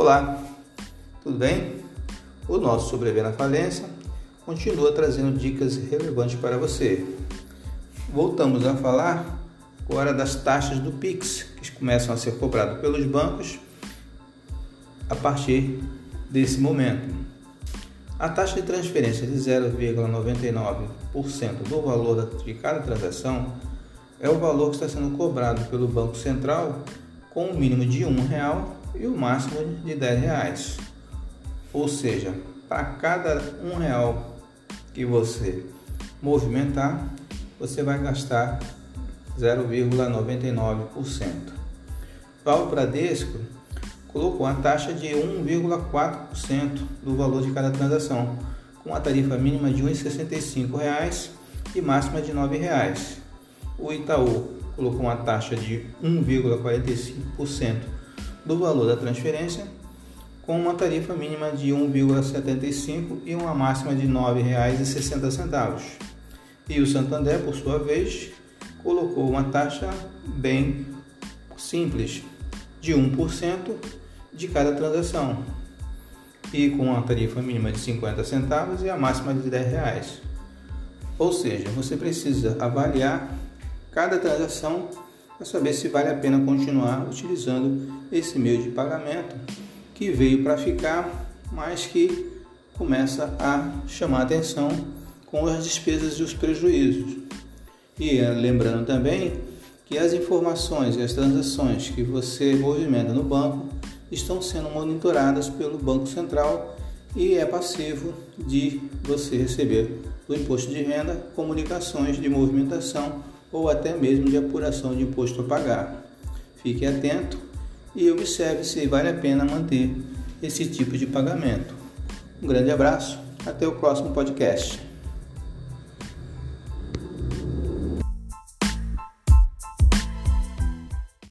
Olá, tudo bem? O nosso Sobreviver na Falência continua trazendo dicas relevantes para você. Voltamos a falar agora das taxas do Pix, que começam a ser cobradas pelos bancos a partir desse momento. A taxa de transferência de 0,99% do valor de cada transação é o valor que está sendo cobrado pelo Banco Central com o um mínimo de um real e o máximo de 10 reais. Ou seja, para cada um real que você movimentar, você vai gastar 0,99%. Para o Bradesco, colocou a taxa de 1,4% do valor de cada transação, com a tarifa mínima de R$ 1,65 e máxima de R$ 9,00. O Itaú colocou uma taxa de 1,45% do valor da transferência, com uma tarifa mínima de 1,75 e uma máxima de R$ 9,60. E o Santander, por sua vez, colocou uma taxa bem simples, de 1% de cada transação, e com uma tarifa mínima de 50 centavos e a máxima de 10 reais. Ou seja, você precisa avaliar cada transação para saber se vale a pena continuar utilizando esse meio de pagamento que veio para ficar, mas que começa a chamar atenção com as despesas e os prejuízos. E lembrando também que as informações e as transações que você movimenta no banco estão sendo monitoradas pelo Banco Central e é passivo de você receber do imposto de renda comunicações de movimentação ou até mesmo de apuração de imposto a pagar. Fique atento e observe se vale a pena manter esse tipo de pagamento. Um grande abraço, até o próximo podcast.